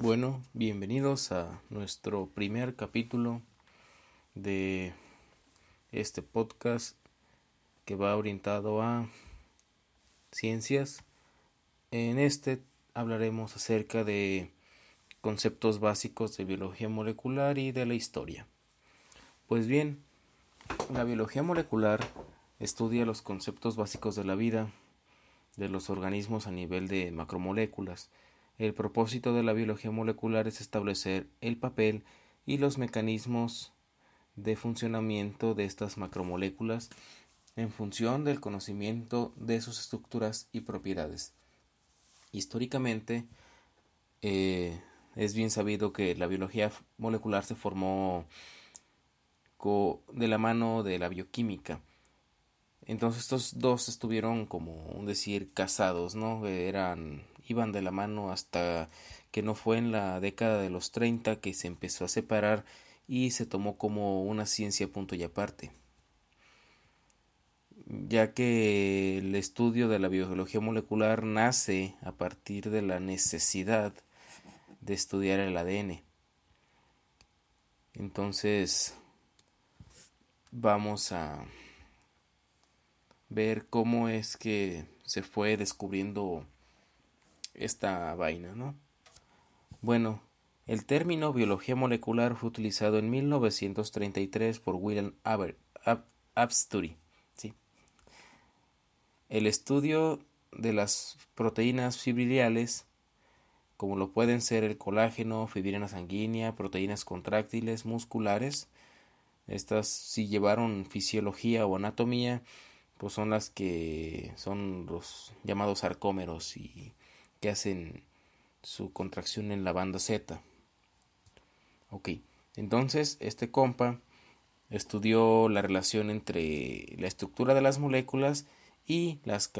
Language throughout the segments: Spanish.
Bueno, bienvenidos a nuestro primer capítulo de este podcast que va orientado a ciencias. En este hablaremos acerca de conceptos básicos de biología molecular y de la historia. Pues bien, la biología molecular estudia los conceptos básicos de la vida, de los organismos a nivel de macromoléculas, el propósito de la biología molecular es establecer el papel y los mecanismos de funcionamiento de estas macromoléculas en función del conocimiento de sus estructuras y propiedades. Históricamente, eh, es bien sabido que la biología molecular se formó de la mano de la bioquímica. Entonces estos dos estuvieron como decir casados, ¿no? Eran iban de la mano hasta que no fue en la década de los 30 que se empezó a separar y se tomó como una ciencia punto y aparte ya que el estudio de la biología molecular nace a partir de la necesidad de estudiar el ADN. Entonces, vamos a ver cómo es que se fue descubriendo esta vaina, ¿no? Bueno, el término biología molecular fue utilizado en 1933 por William Abstury. ¿sí? El estudio de las proteínas fibriliales, como lo pueden ser el colágeno, fibrina sanguínea, proteínas contráctiles, musculares, estas si llevaron fisiología o anatomía, pues son las que son los llamados sarcómeros y que hacen su contracción en la banda Z. Ok, entonces este compa estudió la relación entre la estructura de las moléculas y las,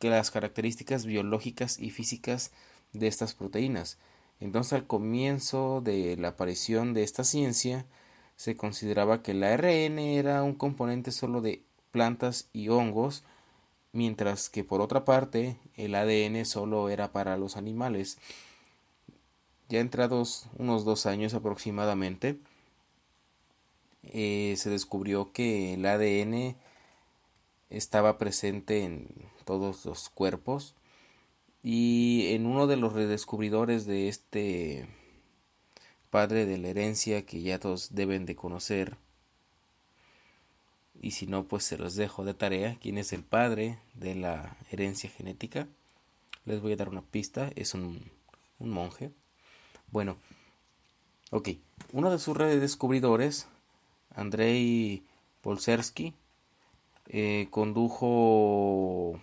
las características biológicas y físicas de estas proteínas. Entonces al comienzo de la aparición de esta ciencia se consideraba que el ARN era un componente solo de plantas y hongos mientras que por otra parte el ADN solo era para los animales. Ya entrados unos dos años aproximadamente, eh, se descubrió que el ADN estaba presente en todos los cuerpos y en uno de los redescubridores de este padre de la herencia que ya todos deben de conocer y si no, pues se los dejo de tarea. ¿Quién es el padre de la herencia genética? Les voy a dar una pista, es un, monje. Bueno, ok, uno de sus redescubridores, Andrei Polsersky, eh, condujo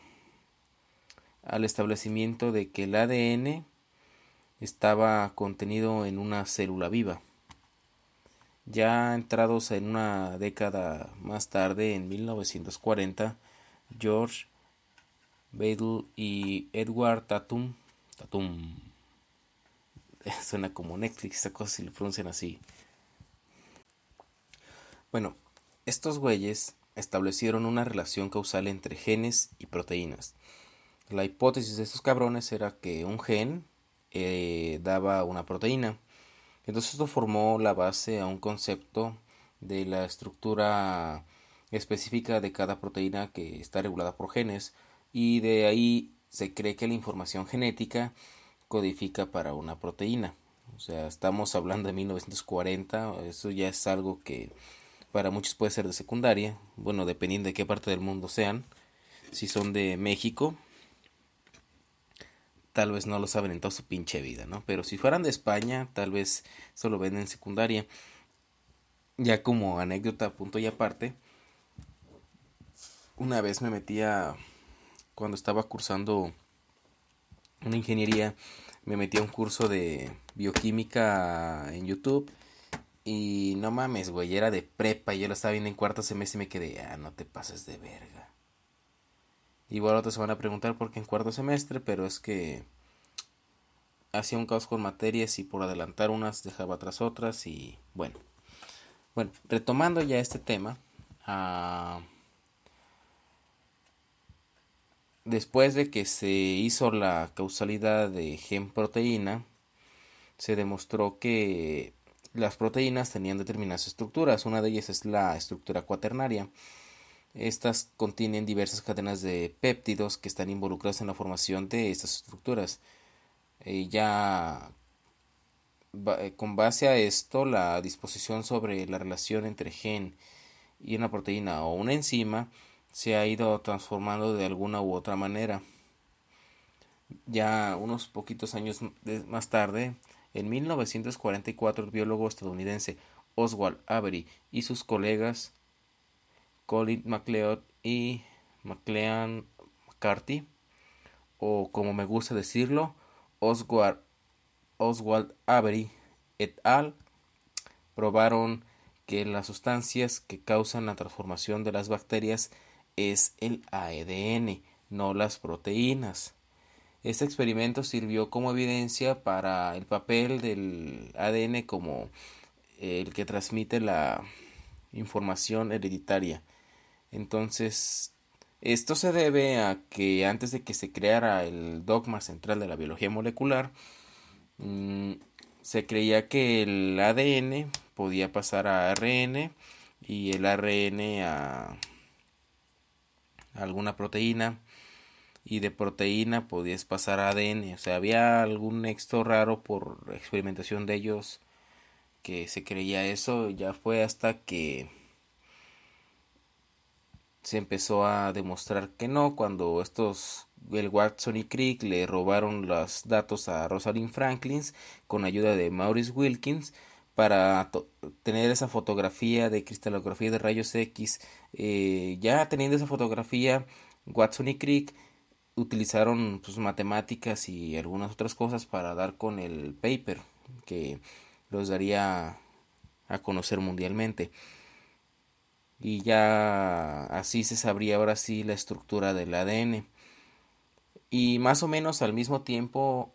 al establecimiento de que el ADN estaba contenido en una célula viva. Ya entrados en una década más tarde, en 1940, George Badel y Edward Tatum, Tatum, suena como Netflix, esa cosa si lo pronuncian así. Bueno, estos güeyes establecieron una relación causal entre genes y proteínas. La hipótesis de estos cabrones era que un gen eh, daba una proteína entonces esto formó la base a un concepto de la estructura específica de cada proteína que está regulada por genes y de ahí se cree que la información genética codifica para una proteína. O sea, estamos hablando de 1940, eso ya es algo que para muchos puede ser de secundaria, bueno, dependiendo de qué parte del mundo sean. Si son de México, tal vez no lo saben en toda su pinche vida, ¿no? Pero si fueran de España, tal vez solo ven en secundaria. Ya como anécdota, punto y aparte, una vez me metía, cuando estaba cursando una ingeniería, me metí a un curso de bioquímica en YouTube. Y no mames, güey, era de prepa y yo lo estaba viendo en cuarto semestre y me quedé, ah, no te pases de verga. Igual otros se van a preguntar por qué en cuarto semestre, pero es que hacía un caos con materias y por adelantar unas dejaba tras otras y bueno. Bueno, retomando ya este tema, ah, después de que se hizo la causalidad de gen-proteína, se demostró que las proteínas tenían determinadas estructuras. Una de ellas es la estructura cuaternaria. Estas contienen diversas cadenas de péptidos que están involucradas en la formación de estas estructuras. Eh, ya eh, con base a esto, la disposición sobre la relación entre gen y una proteína o una enzima se ha ido transformando de alguna u otra manera. Ya unos poquitos años más tarde, en 1944, el biólogo estadounidense Oswald Avery y sus colegas Colin MacLeod y McLean McCarthy, o como me gusta decirlo, Oswald, Oswald Avery et al. probaron que las sustancias que causan la transformación de las bacterias es el ADN, no las proteínas. Este experimento sirvió como evidencia para el papel del ADN como el que transmite la información hereditaria. Entonces, esto se debe a que antes de que se creara el dogma central de la biología molecular, mm, se creía que el ADN podía pasar a ARN y el ARN a alguna proteína y de proteína podías pasar a ADN. O sea, había algún nexo raro por experimentación de ellos que se creía eso. Ya fue hasta que se empezó a demostrar que no, cuando estos, el Watson y Crick le robaron los datos a Rosalind Franklin con ayuda de Maurice Wilkins para tener esa fotografía de cristalografía de rayos X. Eh, ya teniendo esa fotografía, Watson y Crick utilizaron sus matemáticas y algunas otras cosas para dar con el paper que los daría a conocer mundialmente y ya así se sabría ahora sí la estructura del ADN. Y más o menos al mismo tiempo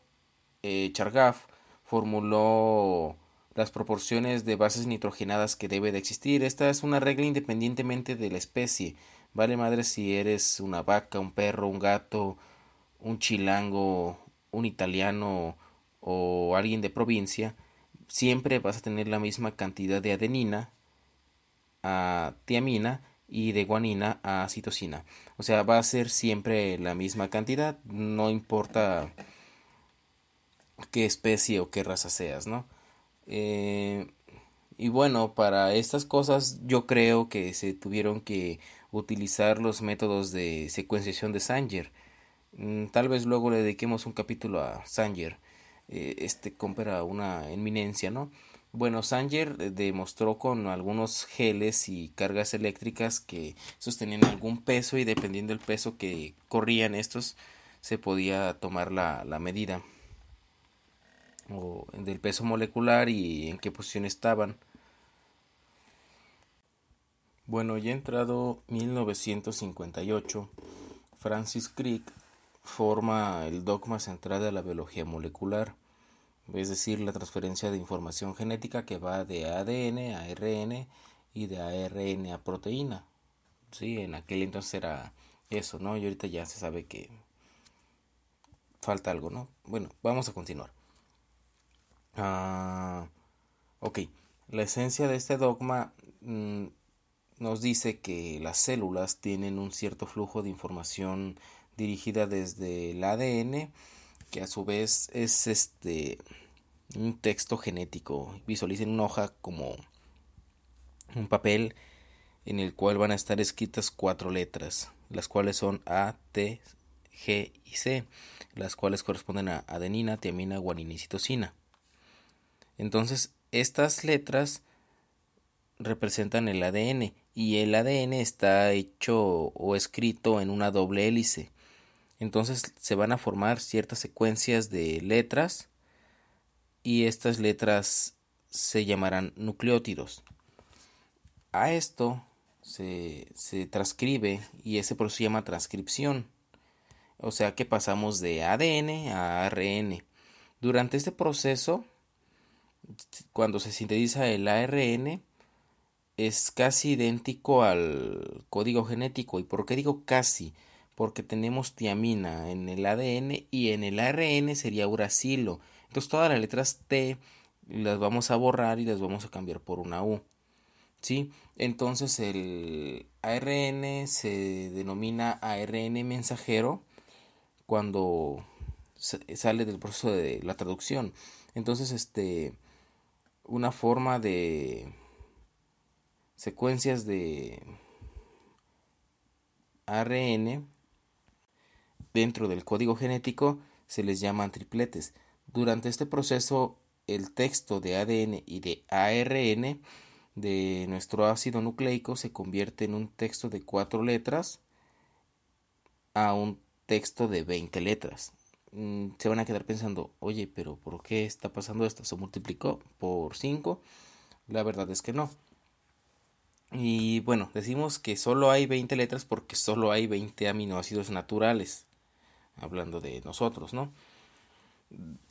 eh, Chargaff formuló las proporciones de bases nitrogenadas que debe de existir. Esta es una regla independientemente de la especie. Vale madre si eres una vaca, un perro, un gato, un chilango, un italiano o alguien de provincia, siempre vas a tener la misma cantidad de adenina a tiamina y de guanina a citosina. O sea, va a ser siempre la misma cantidad, no importa qué especie o qué raza seas, ¿no? Eh, y bueno, para estas cosas yo creo que se tuvieron que utilizar los métodos de secuenciación de Sanger. Mm, tal vez luego le dediquemos un capítulo a Sanger. Eh, este compra una eminencia, ¿no? Bueno, Sanger demostró con algunos geles y cargas eléctricas que sostenían algún peso y dependiendo del peso que corrían estos se podía tomar la, la medida o del peso molecular y en qué posición estaban. Bueno, ya entrado 1958, Francis Crick forma el dogma central de la biología molecular es decir, la transferencia de información genética que va de ADN a ARN y de ARN a proteína. Sí, en aquel entonces era eso, ¿no? Y ahorita ya se sabe que falta algo, ¿no? Bueno, vamos a continuar. Ah, ok, la esencia de este dogma mm, nos dice que las células tienen un cierto flujo de información dirigida desde el ADN que a su vez es este un texto genético. Visualicen una hoja como un papel en el cual van a estar escritas cuatro letras, las cuales son A, T, G y C, las cuales corresponden a adenina, tiamina, guanina y citosina. Entonces, estas letras representan el ADN y el ADN está hecho o escrito en una doble hélice. Entonces se van a formar ciertas secuencias de letras y estas letras se llamarán nucleótidos. A esto se, transcribe y ese proceso se llama transcripción. O sea que pasamos de ADN a ARN. Durante este proceso, cuando se sintetiza el ARN, es casi idéntico al código genético. ¿Y por qué digo casi? Porque tenemos tiamina en el ADN y en el ARN sería uracilo. Entonces todas las letras T las vamos a borrar y las vamos a cambiar por una U. ¿Sí? Entonces el ARN se denomina ARN mensajero cuando sale del proceso de la traducción. Entonces, este, una forma de secuencias de ARN dentro del código genético se les llaman tripletes. Durante este proceso, el texto de ADN y de ARN de nuestro ácido nucleico se convierte en un texto de cuatro letras a un texto de 20 letras. Mm, se van a quedar pensando, oye, pero ¿por qué está pasando esto? ¿Se multiplicó por 5? La verdad es que no. Y bueno, decimos que solo hay 20 letras porque solo hay 20 aminoácidos naturales. Hablando de nosotros, ¿no?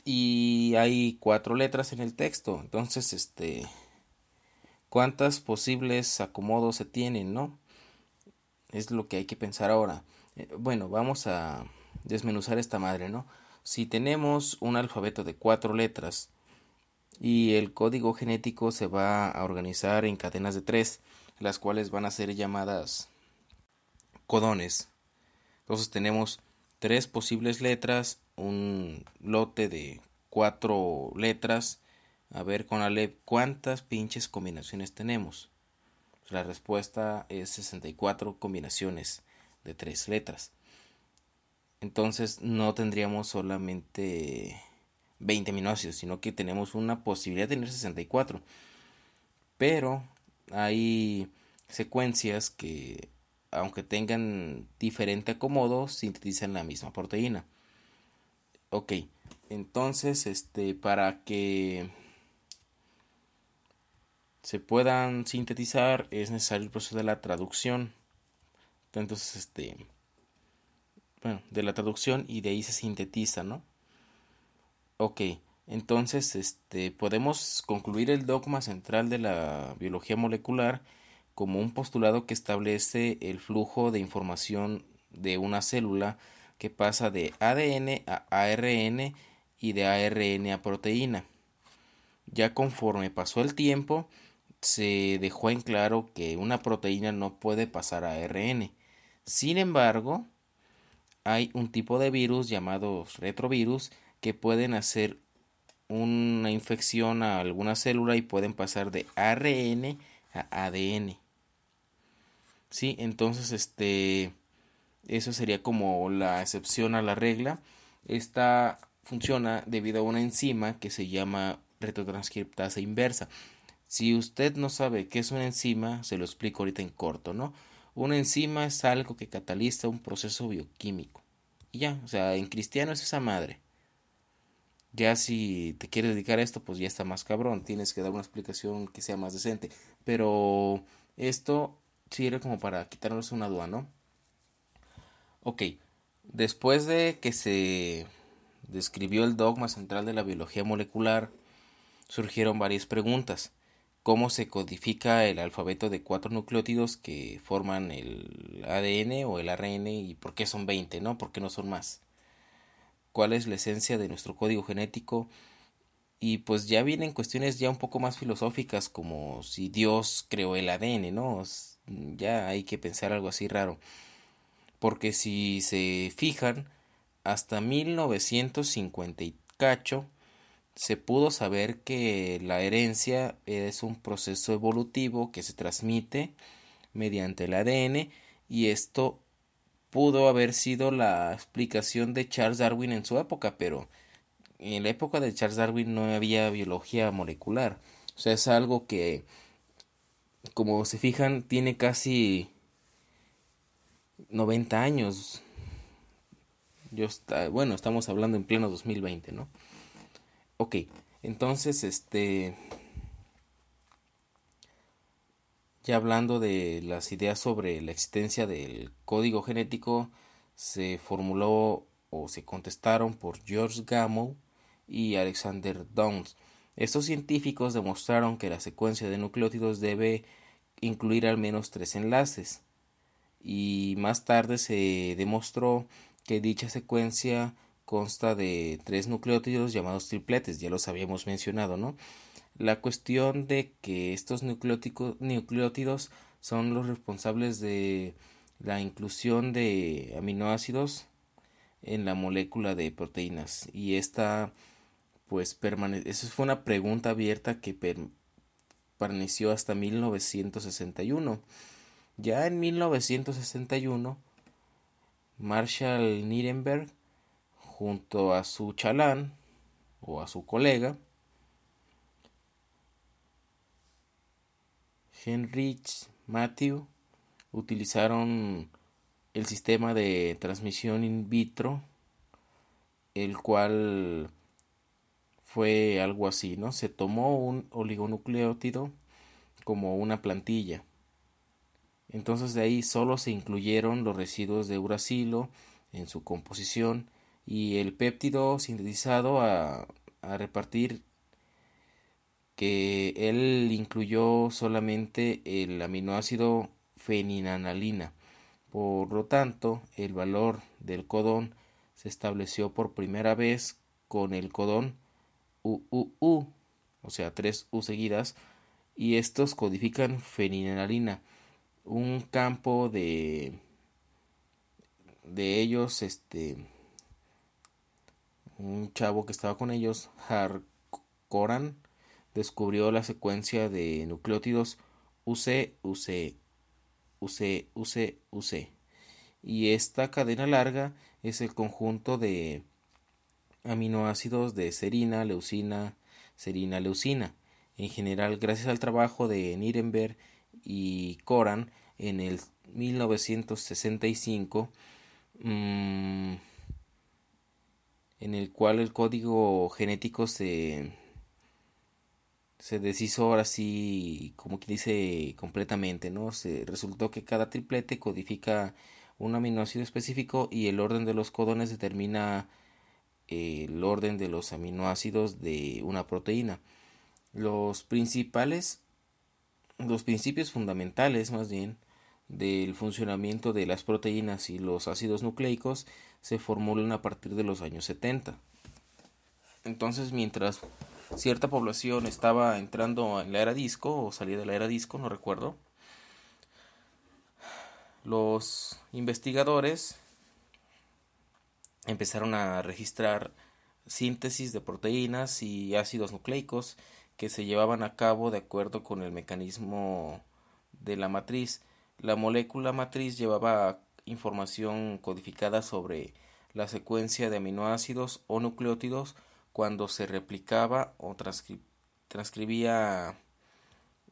Y hay cuatro letras en el texto. Entonces, este. ¿Cuántas posibles acomodos se tienen, no? Es lo que hay que pensar ahora. Eh, bueno, vamos a desmenuzar esta madre, ¿no? Si tenemos un alfabeto de cuatro letras y el código genético se va a organizar en cadenas de tres, las cuales van a ser llamadas codones. Entonces tenemos tres posibles letras, un lote de cuatro letras. A ver con la cuántas pinches combinaciones tenemos. La respuesta es 64 combinaciones de tres letras. Entonces no tendríamos solamente 20 aminoácidos, sino que tenemos una posibilidad de tener 64. Pero hay secuencias que, aunque tengan diferente acomodo, sintetizan la misma proteína. Ok, entonces, este, para que se puedan sintetizar es necesario el proceso de la traducción. Entonces, este, bueno, de la traducción y de ahí se sintetiza, ¿no? Ok, entonces, este, podemos concluir el dogma central de la biología molecular como un postulado que establece el flujo de información de una célula que pasa de ADN a ARN y de ARN a proteína. Ya conforme pasó el tiempo, se dejó en claro que una proteína no puede pasar a ARN. Sin embargo, hay un tipo de virus llamados retrovirus que pueden hacer una infección a alguna célula y pueden pasar de ARN a ADN. Sí, entonces este eso sería como la excepción a la regla. Esta funciona debido a una enzima que se llama retrotranscriptasa inversa. Si usted no sabe qué es una enzima, se lo explico ahorita en corto, ¿no? Una enzima es algo que cataliza un proceso bioquímico. Y ya, o sea, en cristiano es esa madre. Ya si te quieres dedicar a esto, pues ya está más cabrón. Tienes que dar una explicación que sea más decente. Pero esto sirve como para quitarnos una duda, ¿no? Ok, después de que se describió el dogma central de la biología molecular, surgieron varias preguntas cómo se codifica el alfabeto de cuatro nucleótidos que forman el ADN o el ARN y por qué son 20, ¿no? ¿Por qué no son más? ¿Cuál es la esencia de nuestro código genético? Y pues ya vienen cuestiones ya un poco más filosóficas como si Dios creó el ADN, ¿no? Ya hay que pensar algo así raro. Porque si se fijan, hasta 1950 y cacho, se pudo saber que la herencia es un proceso evolutivo que se transmite mediante el ADN y esto pudo haber sido la explicación de Charles Darwin en su época, pero en la época de Charles Darwin no había biología molecular. O sea, es algo que, como se fijan, tiene casi 90 años. Yo está, bueno, estamos hablando en pleno 2020, ¿no? Ok, entonces, este, ya hablando de las ideas sobre la existencia del código genético, se formuló o se contestaron por George Gamow y Alexander Downs. Estos científicos demostraron que la secuencia de nucleótidos debe incluir al menos tres enlaces y más tarde se demostró que dicha secuencia consta de tres nucleótidos llamados tripletes, ya los habíamos mencionado, ¿no? La cuestión de que estos nucleótidos son los responsables de la inclusión de aminoácidos en la molécula de proteínas y esta pues permanece eso fue una pregunta abierta que permaneció hasta 1961 ya en 1961 Marshall Nirenberg junto a su chalán o a su colega Heinrich Matthew utilizaron el sistema de transmisión in vitro, el cual fue algo así, ¿no? Se tomó un oligonucleótido como una plantilla. Entonces de ahí solo se incluyeron los residuos de uracilo en su composición y el péptido sintetizado a, a repartir que él incluyó solamente el aminoácido feninanalina. Por lo tanto, el valor del codón se estableció por primera vez con el codón UUU, o sea, tres U seguidas, y estos codifican feninanalina. Un campo de de ellos, este, un chavo que estaba con ellos, Harkoran, descubrió la secuencia de nucleótidos UC, UC, UC, UC, UC. Y esta cadena larga es el conjunto de aminoácidos de serina, leucina, serina, leucina. En general, gracias al trabajo de Nirenberg y Coran en el 1965, mmm, en el cual el código genético se se deshizo ahora sí, como que dice, completamente, ¿no? Se resultó que cada triplete codifica un aminoácido específico y el orden de los codones determina el orden de los aminoácidos de una proteína. Los principales, los principios fundamentales más bien del funcionamiento de las proteínas y los ácidos nucleicos se formulan a partir de los años 70. Entonces, mientras cierta población estaba entrando en la era disco o salía de la era disco, no recuerdo. Los investigadores empezaron a registrar síntesis de proteínas y ácidos nucleicos que se llevaban a cabo de acuerdo con el mecanismo de la matriz. La molécula matriz llevaba información codificada sobre la secuencia de aminoácidos o nucleótidos cuando se replicaba o transcribía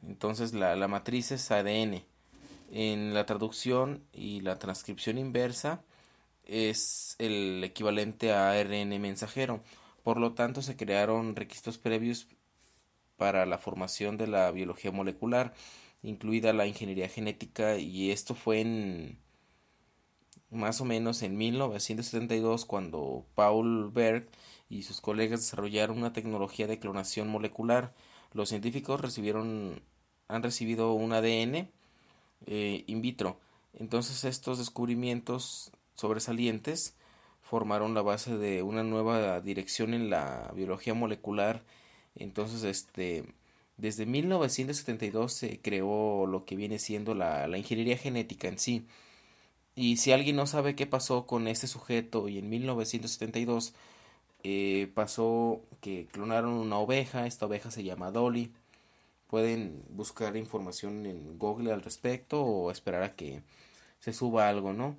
entonces la, matriz es ADN. En la traducción y la transcripción inversa es el equivalente a ARN mensajero. Por lo tanto, se crearon requisitos previos para la formación de la biología molecular, incluida la ingeniería genética, y esto fue en más o menos en 1972 cuando Paul Berg y sus colegas desarrollaron una tecnología de clonación molecular. Los científicos recibieron, han recibido un ADN eh, in vitro. Entonces estos descubrimientos sobresalientes formaron la base de una nueva dirección en la biología molecular. Entonces, este, desde 1972 se creó lo que viene siendo la, la ingeniería genética en sí. Y si alguien no sabe qué pasó con este sujeto y en 1972 eh, pasó que clonaron una oveja, esta oveja se llama Dolly. Pueden buscar información en Google al respecto o esperar a que se suba algo, ¿no?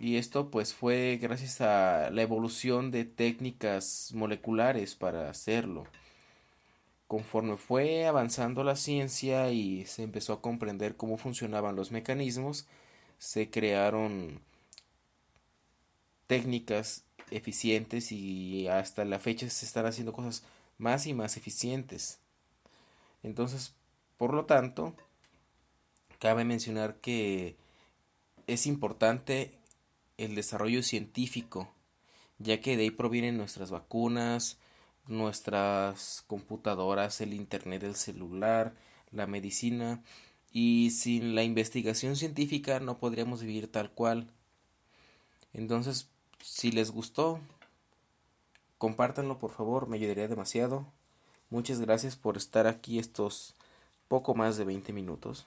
Y esto pues fue gracias a la evolución de técnicas moleculares para hacerlo. Conforme fue avanzando la ciencia y se empezó a comprender cómo funcionaban los mecanismos, se crearon técnicas eficientes y hasta la fecha se están haciendo cosas más y más eficientes. Entonces, por lo tanto, cabe mencionar que es importante el desarrollo científico, ya que de ahí provienen nuestras vacunas, nuestras computadoras, el internet, el celular, la medicina y sin la investigación científica no podríamos vivir tal cual. Entonces, si les gustó, compártanlo por favor, me ayudaría demasiado. Muchas gracias por estar aquí estos poco más de 20 minutos.